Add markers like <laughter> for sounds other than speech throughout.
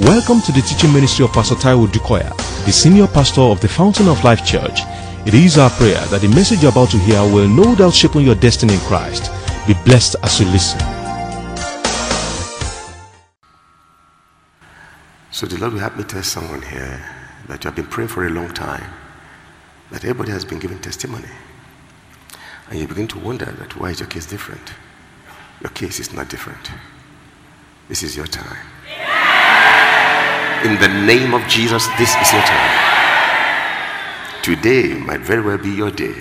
Welcome to the teaching ministry of Pastor Taiwo Odukoya, the senior pastor of the Fountain of Life Church. It is our prayer that the message you're about to hear will no doubt shape your destiny in Christ. Be blessed as you listen. So the Lord will help me tell someone here that you have been praying for a long time, that everybody has been giving testimony. And you begin to wonder that why is your case different? Your case is not different. This is your time. In the name of Jesus, this is your time. Today might very well be your day.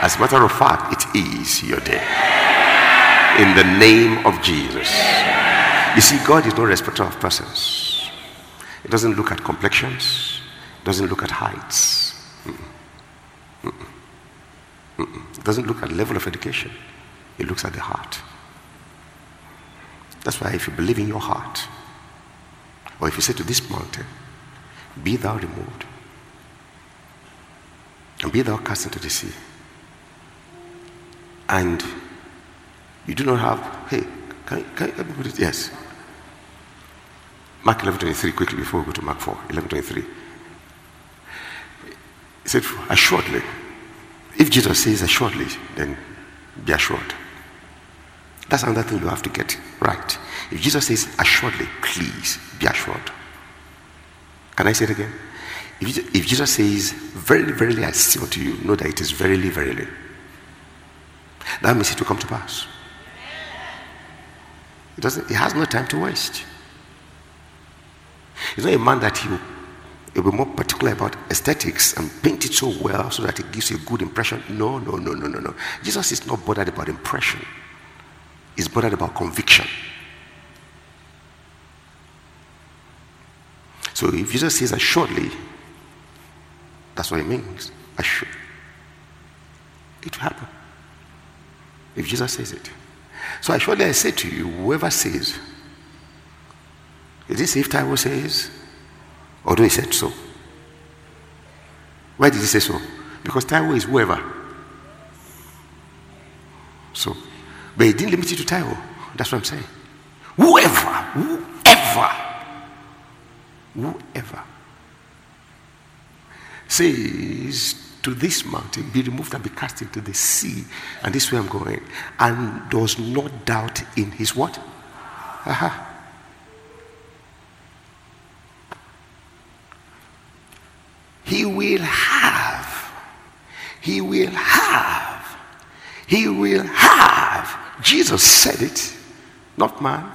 As a matter of fact, it is your day. In the name of Jesus. You see, God is no respecter of persons. He doesn't look at complexions, doesn't look at heights. He doesn't look at level of education. He looks at the heart. That's why if you believe in your heart, or if you say to this mountain, be thou removed, and be thou cast into the sea, and you do not have, hey, can, can you put it? Yes. Mark 11.23, quickly before we go to Mark 4, 11.23. He said, assuredly. If Jesus says assuredly, then be assured. That's another thing you have to get right. If Jesus says assuredly, please be assured. Can I say it again? If, if Jesus says, verily, verily, I say unto you, know that it is verily, verily. That means it will come to pass. It doesn't, he has no time to waste. He's not a man that he'll, he'll be more particular about aesthetics and paint it so well so that it gives you a good impression. No, no, no, no, no, no. Jesus is not bothered about impression. He's bothered about conviction. So if Jesus says assuredly, that's what it means. Assured. It will happen. If Jesus says it. So assuredly I say to you, whoever says, is this if Taiwo says? Although he said so. Why did he say so? Because Taiwo is whoever. So, but he didn't limit it to Taiwo. That's what I'm saying. Whoever, whoever, whoever says to this mountain, be removed and be cast into the sea, and this way I'm going, and does not doubt in his what? Aha. He will have. He will have. He will have. Jesus said it, not man.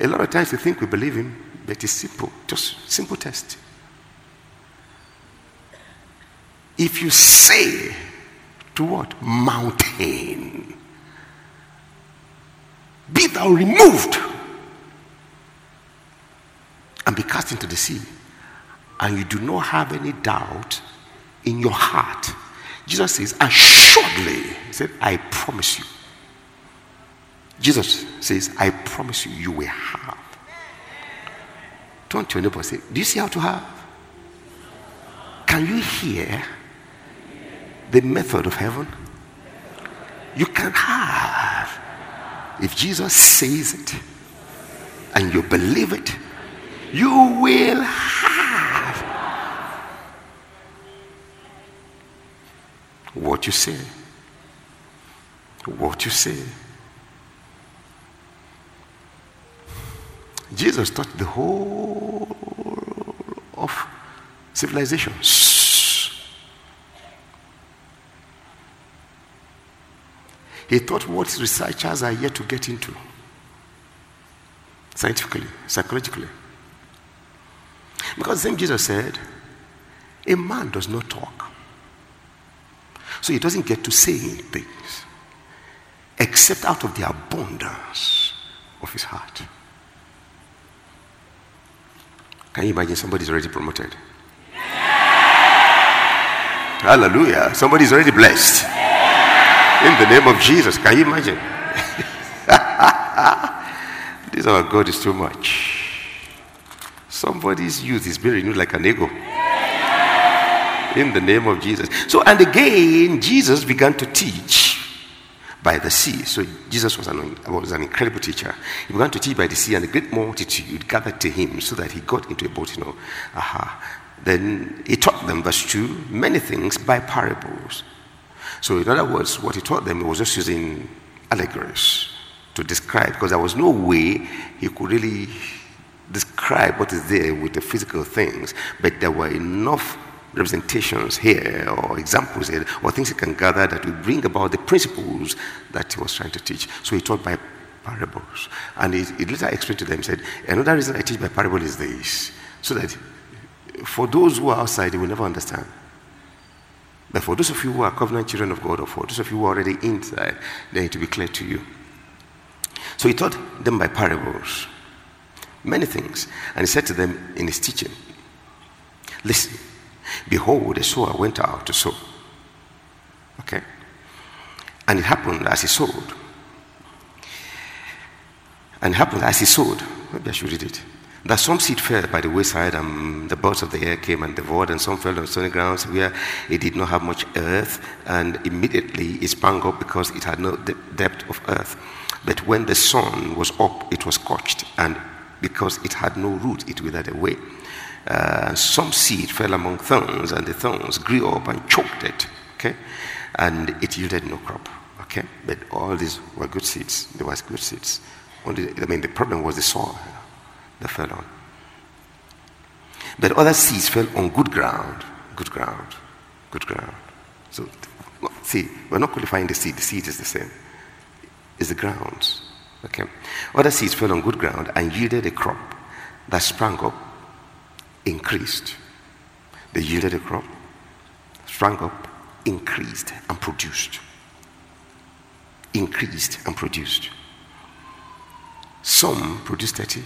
A lot of times we think we believe him, but it's simple. Just simple test. If you say to what? Mountain. Be thou removed and be cast into the sea and you do not have any doubt in your heart, Jesus says, assuredly, he said, I promise you. Jesus says, I promise you, you will have. Turn to your neighbor say, Do you see how to have? Can you hear the method of heaven? You can have. If Jesus says it and you believe it, you will have what you say. What you say. Jesus taught the whole of civilization. He taught what researchers are yet to get into scientifically, psychologically. Because the same Jesus said, a man does not talk. So he doesn't get to say things except out of the abundance of his heart. Can you imagine somebody's already promoted? Hallelujah. Somebody's already blessed. In the name of Jesus. Can you imagine? <laughs> this our God is too much. Somebody's youth is being renewed like an eagle. In the name of Jesus. So, and again, Jesus began to teach by the sea. So Jesus was an, was an incredible teacher. He began to teach by the sea, and a great multitude gathered to him so that he got into a boat, you know. Aha. Then he taught them, verse 2, many things by parables. So, in other words, what he taught them was just using allegories to describe, because there was no way he could really describe what is there with the physical things, but there were enough representations here or examples here or things he can gather that will bring about the principles that he was trying to teach. So he taught by parables. And he, he later explained to them, he said, Another reason I teach by parable is this, so that for those who are outside, they will never understand. But for those of you who are covenant children of God, or for those of you who are already inside, then it will be clear to you. So he taught them by parables, many things. And he said to them in his teaching, Listen, behold, a sower went out to sow. Okay? And it happened as he sowed. And it happened as he sowed. Maybe I should read it that some seed fell by the wayside, and the birds of the air came and devoured, and some fell on stony grounds where it did not have much earth, and immediately it sprang up because it had no de- depth of earth. But when the sun was up, it was scorched, and because it had no root, it withered away. Uh, some seed fell among thorns, and the thorns grew up and choked it. Okay, and it yielded no crop. Okay, but all these were good seeds. There was good seeds. Only, I mean, the problem was the soil that fell on. But other seeds fell on good ground, good ground, good ground. So, see, we're not qualifying the seed. The seed is the same. It's the ground. Okay. Other seeds fell on good ground and yielded a crop that sprang up, increased. They yielded a crop, sprang up, increased, and produced. Increased and produced. Some produced 30,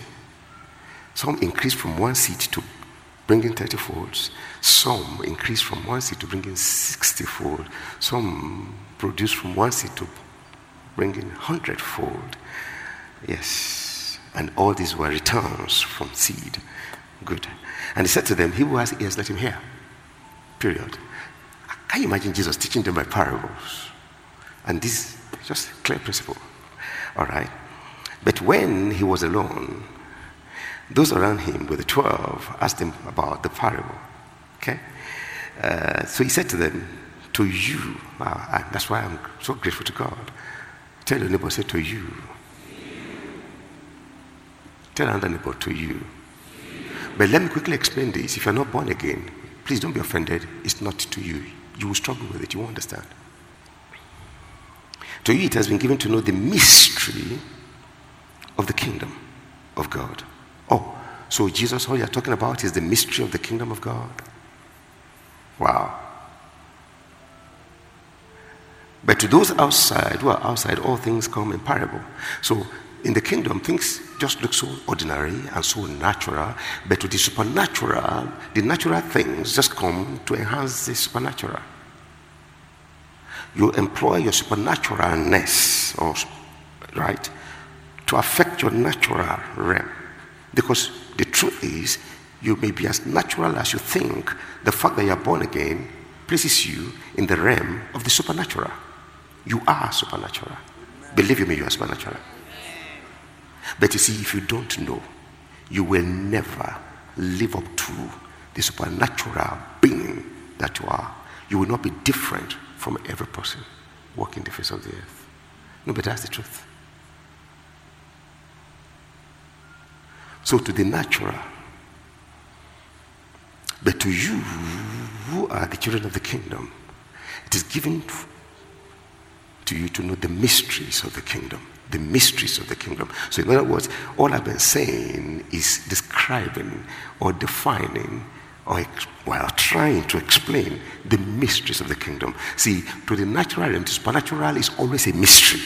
some increased from one seed to bringing 30 folds. Some increased from one seed to bringing 60 fold. Some produced from one seed to bringing 100 fold. Yes. And all these were returns from seed. Good. And he said to them, He who has ears, let him hear. Period. Can you imagine Jesus teaching them by parables? And this is just a clear principle. All right. But when he was alone, those around him with the 12 asked him about the parable. Okay? Uh, so he said to them, To you, uh, that's why I'm so grateful to God. Tell your neighbor, say to you. Tell another neighbor, to you. But let me quickly explain this. If you're not born again, please don't be offended. It's not to you. You will struggle with it. You won't understand. To you, it has been given to know the mystery of the kingdom of God. Oh, so Jesus, all you're talking about is the mystery of the kingdom of God? Wow. But to those outside, who are outside, all things come in parable. So in the kingdom, things just look so ordinary and so natural. But to the supernatural, the natural things just come to enhance the supernatural. You employ your supernaturalness, or, right, to affect your natural realm. Because the truth is, you may be as natural as you think. The fact that you are born again places you in the realm of the supernatural. You are supernatural. Believe you me, you are supernatural. But you see, if you don't know, you will never live up to the supernatural being that you are. You will not be different from every person walking the face of the earth. No, but that's the truth. So to the natural, but to you who are the children of the kingdom, it is given to you to know the mysteries of the kingdom. The mysteries of the kingdom. So, in other words, all I've been saying is describing or defining or while trying to explain the mysteries of the kingdom. See, to the natural and the supernatural is always a mystery.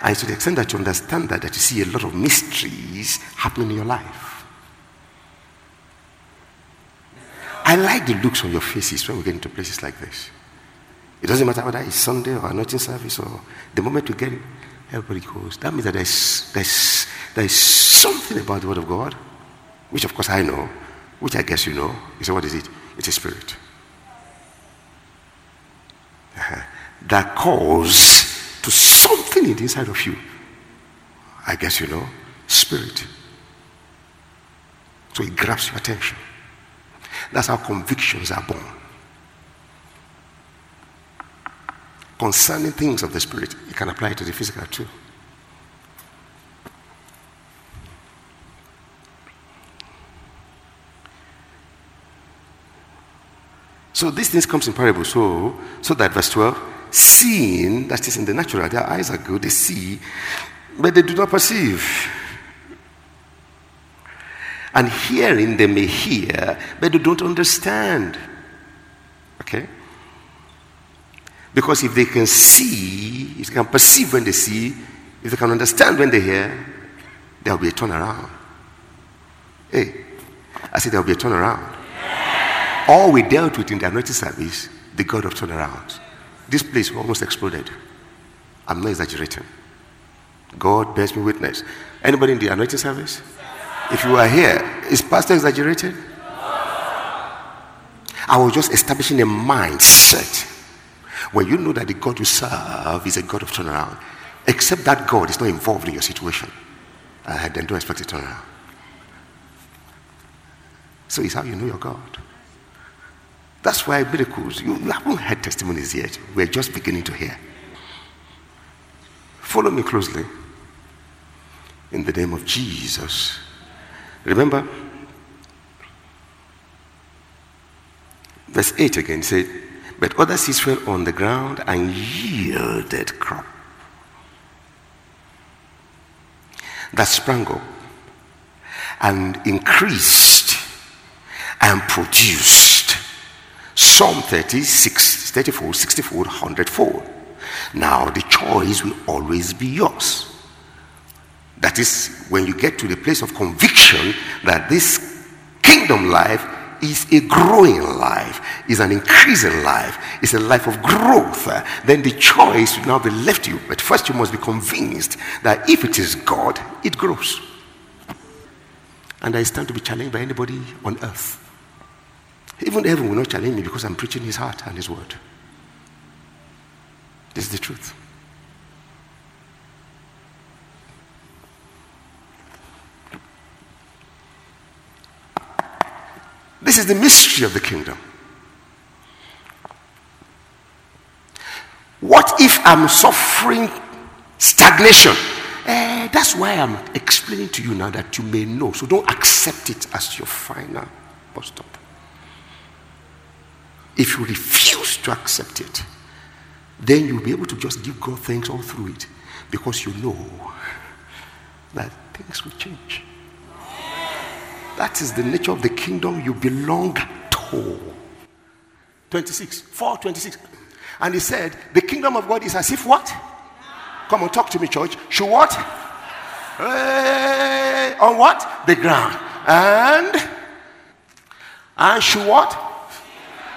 And to the extent that you understand that, that you see a lot of mysteries happening in your life. I like the looks on your faces when we get into places like this. It doesn't matter whether it's Sunday or anointing service or the moment we get everybody goes. That means that there's, there's, there's something about the Word of God, which of course I know, which I guess you know. You say, what is it? It's a spirit. Uh-huh. that calls to something in the inside of you. I guess you know, spirit. So it grabs your attention. That's how convictions are born. Concerning things of the spirit, you can apply it to the physical too. So these things comes in parable. So, so that verse 12, seeing, that is in the natural, their eyes are good, they see, but they do not perceive. And hearing, they may hear, but they don't understand. Okay? Because if they can see, if they can perceive when they see, if they can understand when they hear, there will be a turnaround. Hey, I said there will be a turnaround. All we dealt with in the anointing service, the God of turnaround. This place almost exploded. I'm not exaggerating. God bears me witness. Anybody in the anointing service? If you are here, is pastor exaggerated? I was just establishing a mindset where you know that the God you serve is a God of turnaround. Except that God is not involved in your situation. Uh, then don't expect a turnaround. So it's how you know your God. That's why miracles, you, you haven't heard testimonies yet. We're just beginning to hear. Follow me closely. In the name of Jesus. Remember, verse 8 again said, But other seeds fell on the ground and yielded crop. That sprang up and increased and produced some 30, 60, 30 60 fold, 100 fold. Now, the choice will always be yours. That is when you get to the place of conviction that this kingdom life is a growing life, is an increasing life, is a life of growth, then the choice will now be left to you. But first, you must be convinced that if it is God, it grows. And I stand to be challenged by anybody on earth even heaven will not challenge me because I'm preaching his heart and his word. This is the truth. This is the mystery of the kingdom. What if I'm suffering stagnation? Eh, that's why I'm explaining to you now that you may know. So don't accept it as your final bus stop. If you refuse to accept it, then you'll be able to just give God thanks all through it because you know that things will change. That is the nature of the kingdom you belong to. 26, 4 26. And he said, The kingdom of God is as if what? Come on, talk to me, church. Should what? Hey, on what? The ground. And and should what?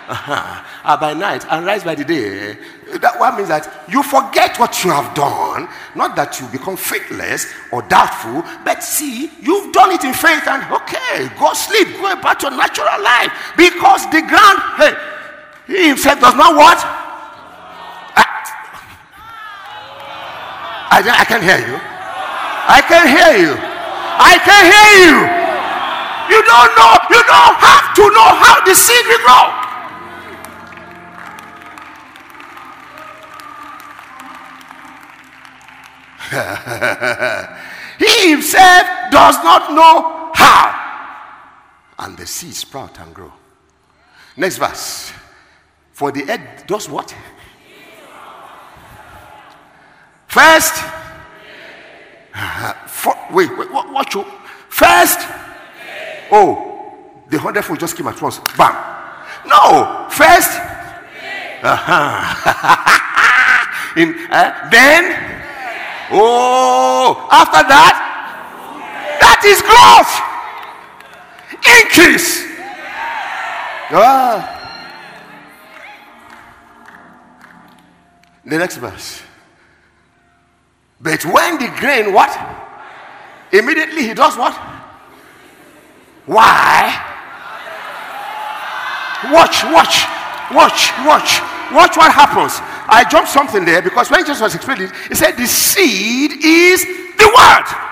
Uh, by night and rise by the day. That one means that you forget what you have done, not that you become faithless or doubtful, but see, you've done it in faith and okay, go sleep, go about your natural life because the ground, hey, he himself does not what? I, I can hear you. I can hear you. I can hear you. You don't know, you don't have to know how the seed will grow. <laughs> he himself does not know how. And the seed sprout and grow. Next verse. For the egg does what? First. <laughs> For, wait, wait, what, what you? First. Oh, the hundredfold just came at once. Bam. No, first. Uh-huh. <laughs> In, uh, then Oh, after that, that is growth, increase. Ah. The next verse. But when the grain, what? Immediately he does what? Why? Watch, watch, watch, watch. Watch what happens. I dropped something there because when Jesus was explaining he said, The seed is the word.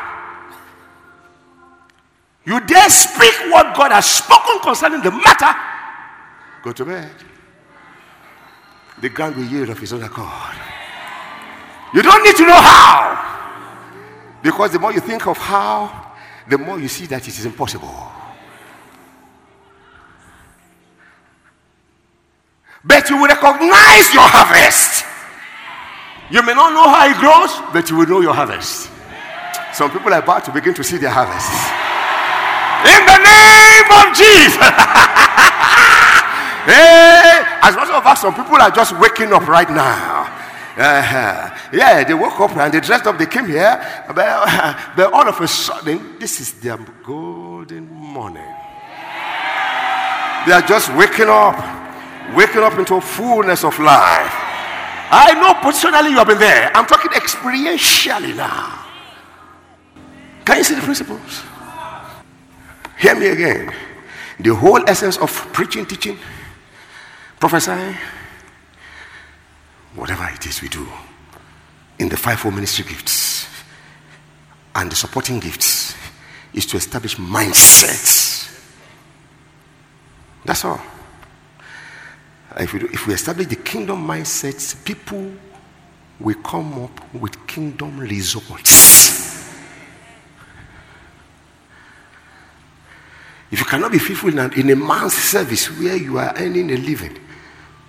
You dare speak what God has spoken concerning the matter, go to bed. The ground will yield of his own accord. You don't need to know how. Because the more you think of how, the more you see that it is impossible. But you will recognize your harvest. You may not know how it grows, but you will know your harvest. Some people are about to begin to see their harvest. In the name of Jesus. hey, <laughs> as a matter of fact, some people are just waking up right now. Uh-huh. Yeah, they woke up and they dressed up, they came here, but, <laughs> but all of a sudden, this is their golden morning. They are just waking up, waking up into a fullness of life. I know positionally you have been there. I'm talking experientially now. Can you see the principles? Hear me again. The whole essence of preaching, teaching, prophesying, whatever it is we do in the fivefold ministry gifts and the supporting gifts is to establish mindsets. That's all. If we, if we establish the kingdom mindsets, people will come up with kingdom results. If you cannot be faithful in a, man's service where you are earning a living,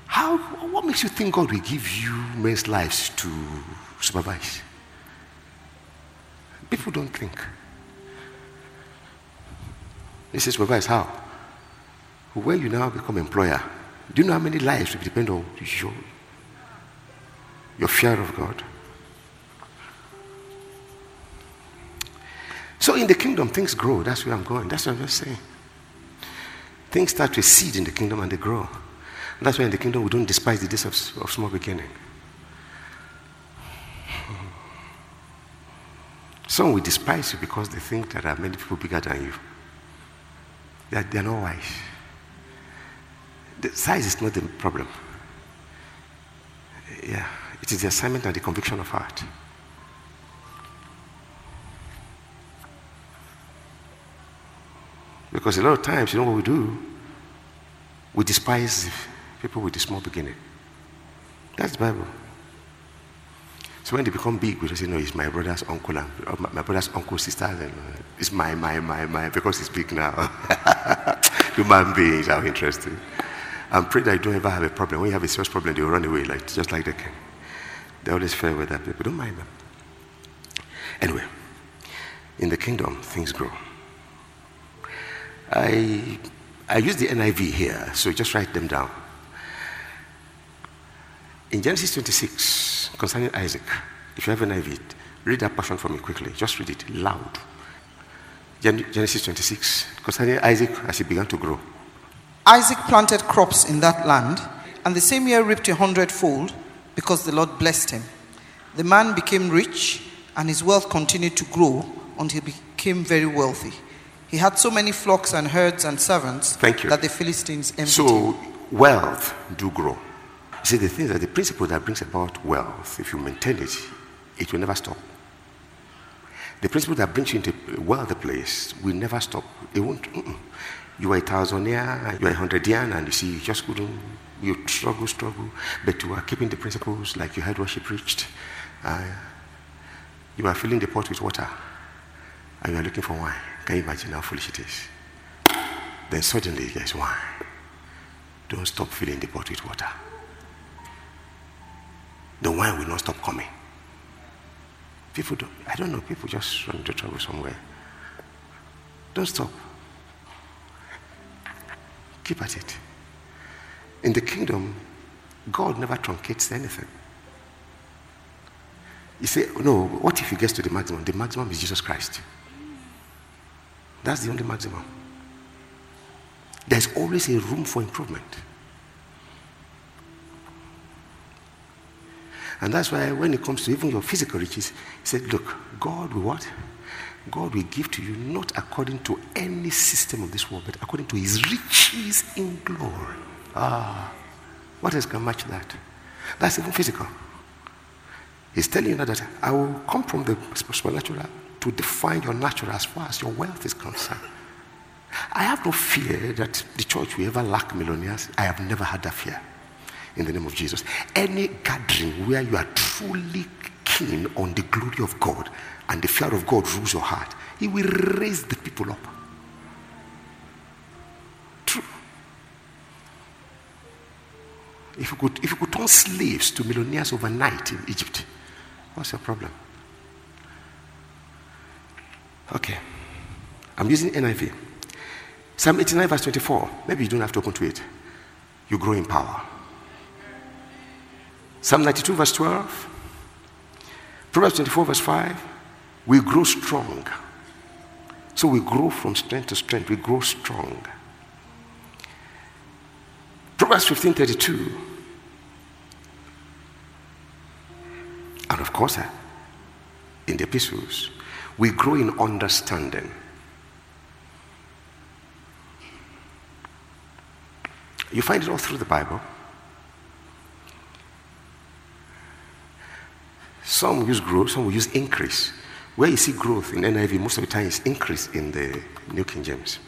how, what makes you think God will give you men's lives to supervise? People don't think. He says, supervise how? When you now become employer, do you know how many lives will depend on your, your fear of God? So in the kingdom, things grow. That's where I'm going. That's what I'm just saying. Things start to seed in the kingdom and they grow. That's why in the kingdom we don't despise the days of, of small beginning. Some will despise you because they think that there are many people bigger than you. They are, they are not wise. The size is not the problem. Yeah, it is the assignment and the conviction of heart. Because a lot of times, you know what we do? We despise people with a small beginning. That's the Bible. So when they become big, we just say, no, it's my brother's uncle and my brother's uncle, sister, and uh, it's my, my, my, my, because it's big now. <laughs> Human beings are interested. I'm that you don't ever have a problem. When you have a serious problem, they will run away, like just like they can. They always fair with that people. Don't mind them. Anyway, in the kingdom, things grow. I I use the NIV here, so just write them down. In Genesis 26, concerning Isaac, if you have an NIV, read that portion for me quickly. Just read it loud. Genesis 26, concerning Isaac as he began to grow. Isaac planted crops in that land, and the same year reaped a hundredfold because the Lord blessed him. The man became rich, and his wealth continued to grow until he became very wealthy. He had so many flocks and herds and servants Thank you. that the Philistines envied him. So, wealth do grow. You see, the thing that the principle that brings about wealth, if you maintain it, it will never stop. The principle that brings you into a wealthy place will never stop. It won't. Mm-mm. You are a thousand thousandaire, you are a hundred hundredaire, and you see, you just couldn't, you struggle, struggle, but you are keeping the principles like you heard what she preached. Uh, you are filling the pot with water, and you are looking for wine. Can you imagine how foolish it is? Then suddenly there's wine. Don't stop filling the pot with water. The wine will not stop coming. People don't, I don't know, people just run into trouble somewhere. Don't stop. Keep at it. In the kingdom, God never truncates anything. You say, no, what if he gets to the maximum? The maximum is Jesus Christ. That's the only maximum. There's always a room for improvement. And that's why when it comes to even your physical riches, he said, look, God will what? God will give to you not according to any system of this world, but according to his riches in glory. Ah. What else can match that? That's even physical. He's telling you now that I will come from the supernatural to define your natural as far as your wealth is concerned. I have no fear that the church will ever lack millionaires. I have never had that fear. In the name of Jesus. Any gathering where you are truly keen on the glory of God and the fear of God rules your heart, He will raise the people up. True. If you could, if you could turn slaves to millionaires overnight in Egypt, what's your problem? Okay. I'm using NIV. Psalm 89, verse 24. Maybe you don't have to open to it. You grow in power. Psalm 92, verse 12. Proverbs 24, verse 5. We grow strong. So we grow from strength to strength. We grow strong. Proverbs 15, 32. And of course, uh, in the epistles, we grow in understanding. You find it all through the Bible. Some use growth, some will use increase. Where you see growth in NIV, most of the time is increase in the New King James.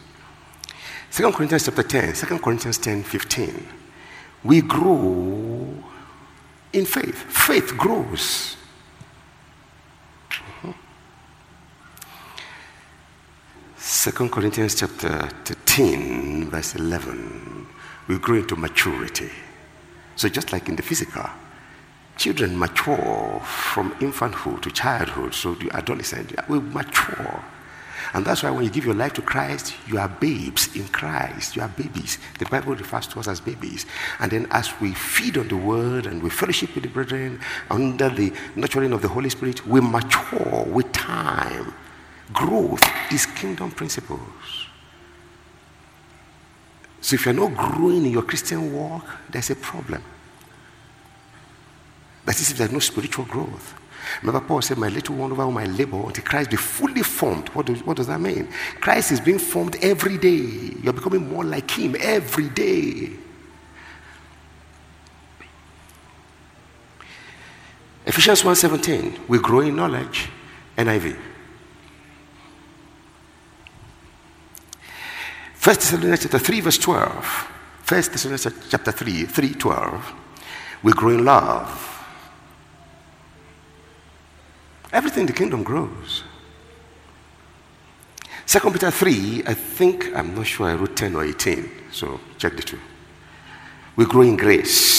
2 Corinthians chapter 10, 2 Corinthians 10, 15. We grow in faith. Faith grows. Mm-hmm. 2 Corinthians chapter 13, verse 11, we grow into maturity. So, just like in the physical, children mature from infanthood to childhood, so the adolescent, we mature. And that's why when you give your life to Christ, you are babes in Christ. You are babies. The Bible refers to us as babies. And then as we feed on the word and we fellowship with the brethren under the nurturing of the Holy Spirit, we mature with time. Growth is kingdom principles. So if you're not growing in your Christian walk, there's a problem. That is if there's no spiritual growth. Remember, Paul said, My little one over my labor until Christ be fully formed. What does, what does that mean? Christ is being formed every day. You're becoming more like Him every day. Ephesians 1:17, we grow in knowledge. NIV. First Thessalonians chapter 3, verse 12. First Thessalonians chapter 3, 3, 12. We grow in love. Everything in the kingdom grows. Second Peter 3, I think, I'm not sure I wrote 10 or 18, so check the two. We grow in grace.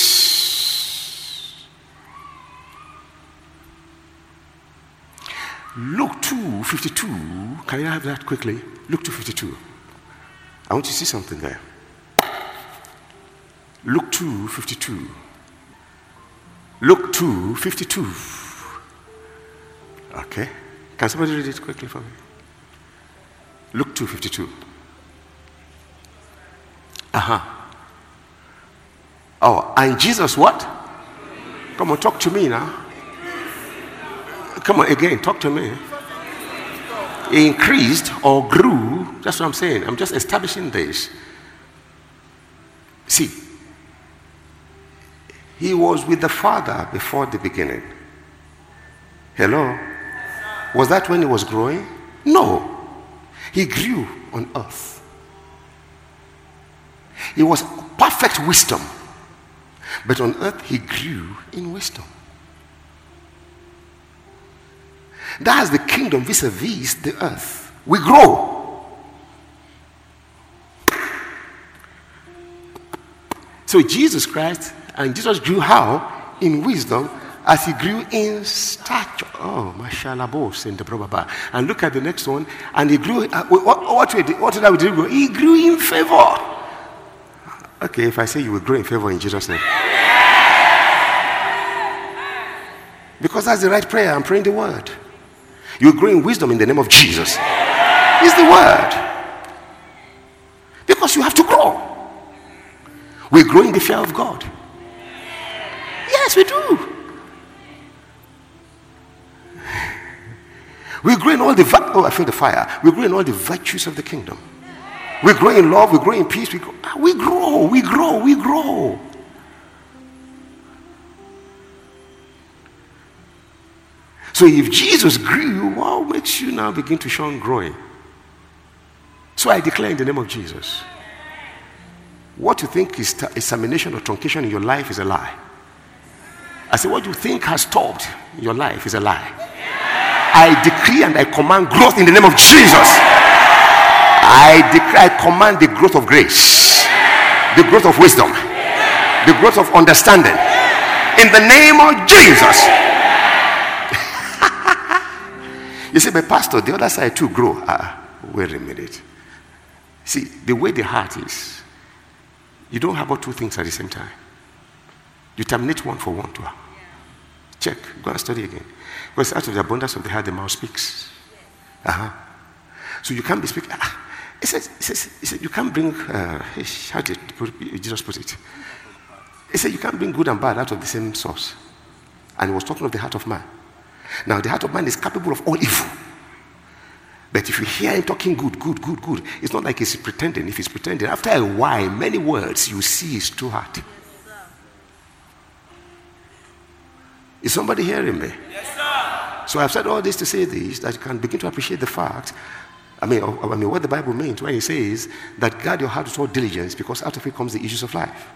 Luke 2 52. Can I have that quickly? Luke 2 52. I want you to see something there. Luke 2 52. Luke 2 52. Okay. Can somebody read it quickly for me? Luke 2 52. Uh huh. Oh, and Jesus what? Come on, talk to me now. Come on, again, talk to me. Increased or grew. That's what I'm saying. I'm just establishing this. See, he was with the Father before the beginning. Hello? Was that when he was growing? No. He grew on earth. He was perfect wisdom. But on earth, he grew in wisdom. That's the kingdom vis a vis the earth. We grow. So Jesus Christ and Jesus grew how? In wisdom as he grew in stature. Oh, mashallah, in the probaba. And look at the next one. And he grew, uh, what, what, what did I do? He grew in favor. Okay, if I say you will grow in favor in Jesus' name. Because that's the right prayer. I'm praying the word. You grow in wisdom in the name of Jesus. It's the word. Because you have to grow. We grow in the fear of God. Yes, we do. We grow in all the vi- oh, I feel the fire. We grow in all the virtues of the kingdom. We grow in love. We grow in peace. We grow. Ah, we grow. We grow. We grow. So if Jesus grew, what makes you now begin to shun growing? So I declare in the name of Jesus, what you think is t- examination or truncation in your life is a lie. I say, what you think has stopped your life is a lie. I decree and I command growth in the name of Jesus. I decree, I command the growth of grace, the growth of wisdom, the growth of understanding. In the name of Jesus. <laughs> you see, but Pastor, the other side too grow. Ah, wait a minute. See, the way the heart is, you don't have all two things at the same time. You terminate one for one to. Check. Go and study again. Because out of the abundance of the heart, the mouth speaks. Uh-huh. So you can't be speaking. Ah, he says, he says, he said, you can't bring, uh, how did Jesus put it? He said, you can't bring good and bad out of the same source. And he was talking of the heart of man. Now, the heart of man is capable of all evil. But if you hear him talking good, good, good, good, it's not like he's pretending. If he's pretending, after a while, many words you see his true heart. Is somebody hearing me? Yes, sir. So I've said all this to say this that you can begin to appreciate the fact. I mean, I mean, what the Bible means when it says that guard your heart with all diligence because out of it comes the issues of life.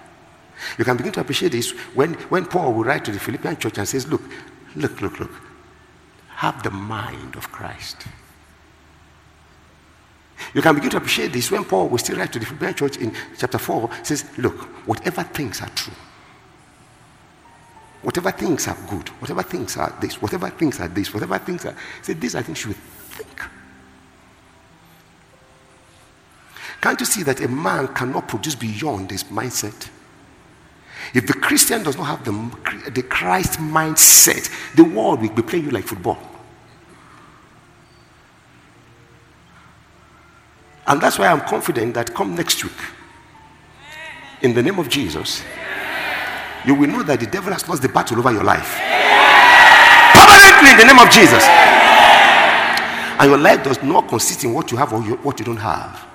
You can begin to appreciate this when, when Paul will write to the Philippian church and says, Look, look, look, look. Have the mind of Christ. You can begin to appreciate this when Paul will still write to the Philippian church in chapter 4 says, Look, whatever things are true, whatever things are good, whatever things are this, whatever things are this, whatever things are, say, these are things you think. Can't you see that a man cannot produce beyond his mindset? If the Christian does not have the, the Christ mindset, the world will be playing you like football. And that's why I'm confident that come next week, in the name of Jesus, you will know that the devil has lost the battle over your life. Permanently in the name of Jesus. And your life does not consist in what you have or what you don't have.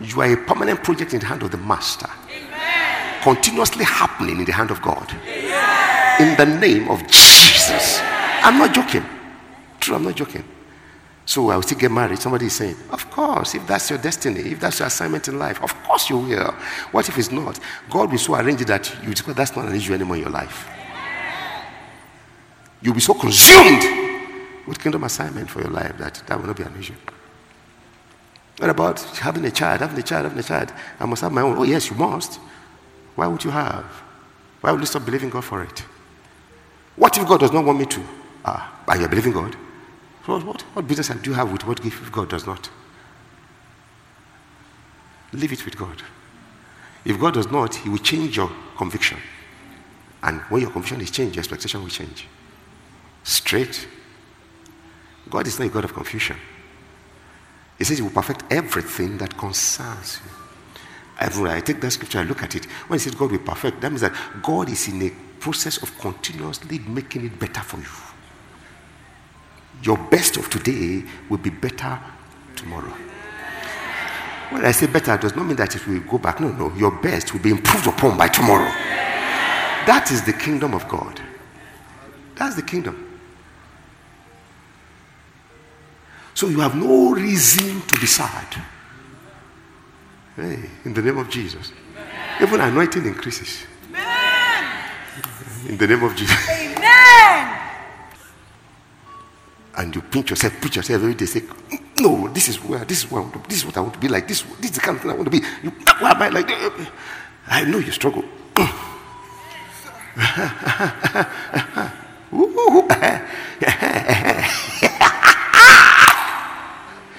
You are a permanent project in the hand of the Master. Amen. Continuously happening in the hand of God. Amen. In the name of Jesus. I'm not joking. True, I'm not joking. So I will still get married. Somebody is saying, Of course, if that's your destiny, if that's your assignment in life, of course you will. What if it's not? God will so arrange it that you discover that's not an issue anymore in your life. You'll be so consumed with kingdom assignment for your life that that will not be an issue. What about having a child, having a child, having a child? I must have my own. Oh, yes, you must. Why would you have? Why would you stop believing God for it? What if God does not want me to? Ah, are you believing God? What, what, what business do you have with what gift if God does not? Leave it with God. If God does not, He will change your conviction. And when your conviction is changed, your expectation will change. Straight. God is not a God of confusion. He says He will perfect everything that concerns you. Everywhere I take that scripture, I look at it. When He says God will perfect, that means that God is in a process of continuously making it better for you your best of today will be better tomorrow. When I say better, does not mean that it will go back. No, no. Your best will be improved upon by tomorrow. That is the kingdom of God. That's the kingdom. So you have no reason to be sad. Hey, in the name of Jesus. Even anointing increases. In the name of Jesus. And you pinch yourself, pinch yourself every day, say, No, this is where this is where this is what I want to be like. This, this is the kind of thing I want to be. You, why am I like I know you struggle. <laughs>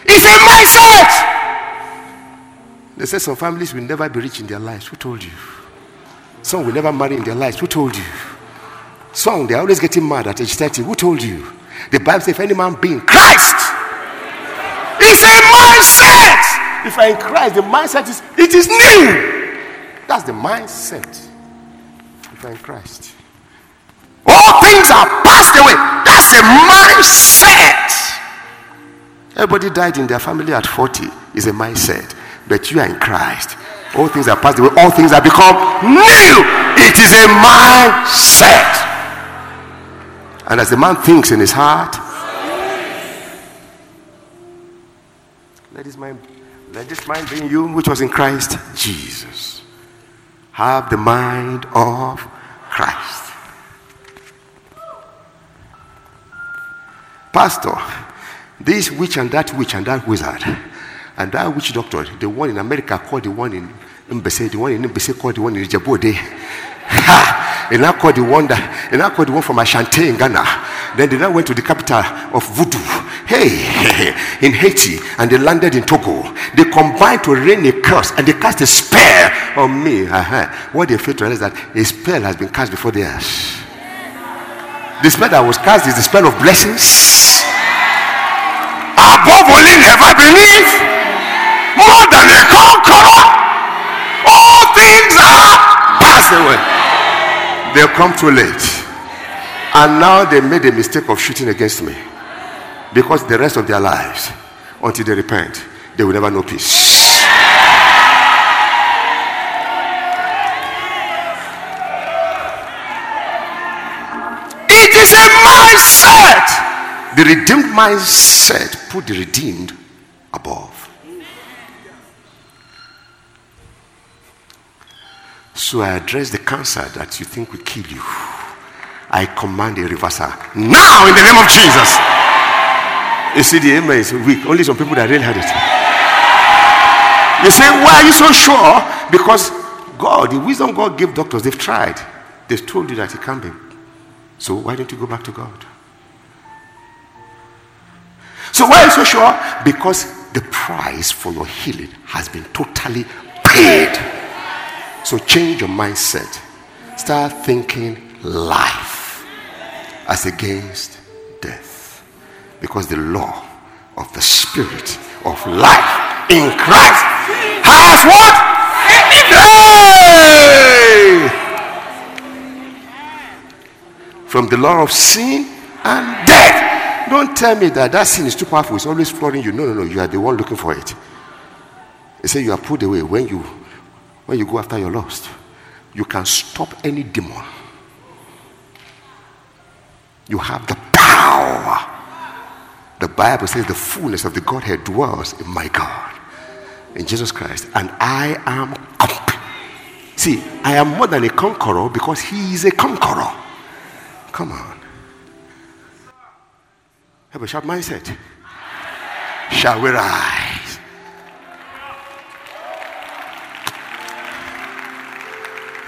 it's a mindset. They say some families will never be rich in their lives. Who told you? Some will never marry in their lives. Who told you? Some, they're always getting mad at age 30. Who told you? The Bible says, if any man be in Christ, it's a mindset. If I in Christ, the mindset is it is new. That's the mindset. If I in Christ. All things are passed away. That's a mindset. Everybody died in their family at 40 is a mindset. But you are in Christ. All things are passed away. All things have become new. It is a mindset. And as the man thinks in his heart, let this mind, let this mind be in you, which was in Christ Jesus. Have the mind of Christ. Pastor, this witch and that witch and that wizard and that witch doctor, the one in America called the one in Mbese, the one in Mbese called the one in Djibouti. And I called the one that, and I called the one from Ashanti in Ghana. Then they now went to the capital of Voodoo, hey, in Haiti, and they landed in Togo. They combined to rain a curse and they cast a spell on me. Uh-huh. What they failed to realize that a spell has been cast before theirs. The spell that was cast is the spell of blessings. Above only never believe. More than a conqueror. All things are passed away. They'll come too late. And now they made a mistake of shooting against me. Because the rest of their lives, until they repent, they will never know peace. It is a mindset. The redeemed mindset put the redeemed above. So I address the cancer that you think will kill you. I command a reversal now in the name of Jesus. You see, the amen is weak. Only some people that really had it. You say, why are you so sure? Because God, the wisdom God gave doctors, they've tried. They've told you that it can't be. So why don't you go back to God? So why are you so sure? Because the price for your healing has been totally paid. So change your mindset. Start thinking life as against death. Because the law of the spirit of life in Christ has what? From the law of sin and death. Don't tell me that that sin is too powerful. It's always flooding you. No, no, no. You are the one looking for it. They say you are put away when you when you go after your lost, You can stop any demon. You have the power. The Bible says the fullness of the Godhead dwells in my God, in Jesus Christ. And I am complete. See, I am more than a conqueror because he is a conqueror. Come on. Have a sharp mindset. Shall we rise?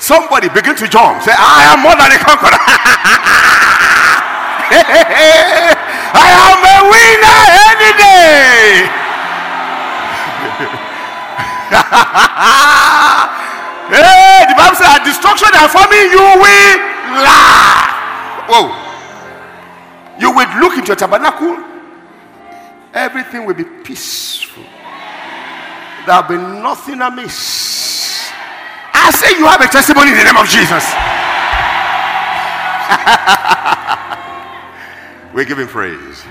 Somebody begin to jump. Say, I am more than a conqueror. <laughs> I am a winner any day. <laughs> hey, the Bible says, destruction and famine, you will laugh. Whoa. You will look into your tabernacle, everything will be peaceful. There will be nothing amiss. I say you have a testimony in the name of Jesus. <laughs> we give him praise.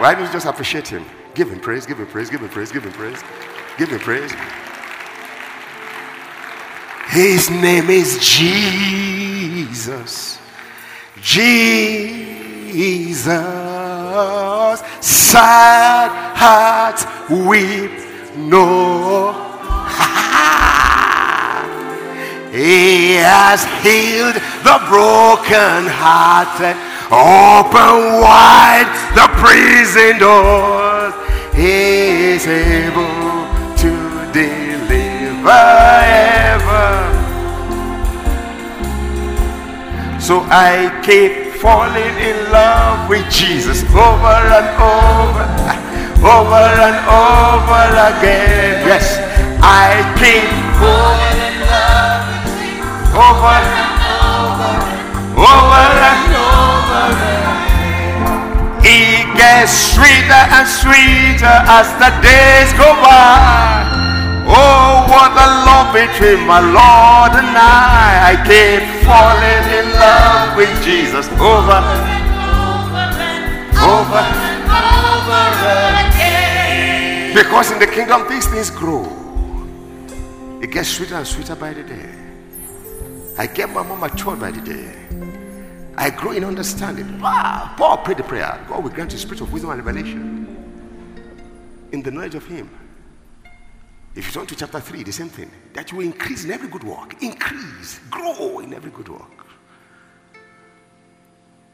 Why don't you just appreciate him? Give him praise, give him praise, give him praise, give him praise, give him praise. His name is Jesus. Jesus. Sad hearts weep no. He has healed the broken hearted, open wide the prison doors. He is able to deliver ever. So I keep falling in love with Jesus over and over, over and over again. Yes, I keep falling over and over, over and over. It gets sweeter and sweeter as the days go by. Oh, what a love between my Lord and I. I keep falling in love with Jesus over and over and over again. Because in the kingdom, these things grow. It gets sweeter and sweeter by the day. I get my mom matured by the day. I grew in understanding. Wow. Paul prayed the prayer. God will grant you spirit of wisdom and revelation in the knowledge of Him. If you turn to chapter 3, the same thing. That you will increase in every good work. Increase. Grow in every good work.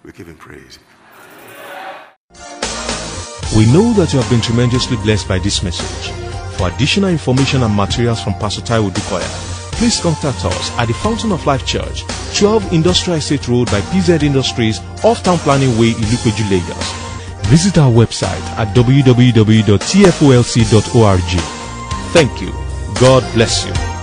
We give Him praise. We know that you have been tremendously blessed by this message. For additional information and materials from Pastor Taiwo Odukoya, please contact us at the Fountain of Life Church, 12 Industrial Estate Road by PZ Industries, off Town Planning Way, Ilupeju, Lagos. Visit our website at www.tfolc.org. Thank you. God bless you.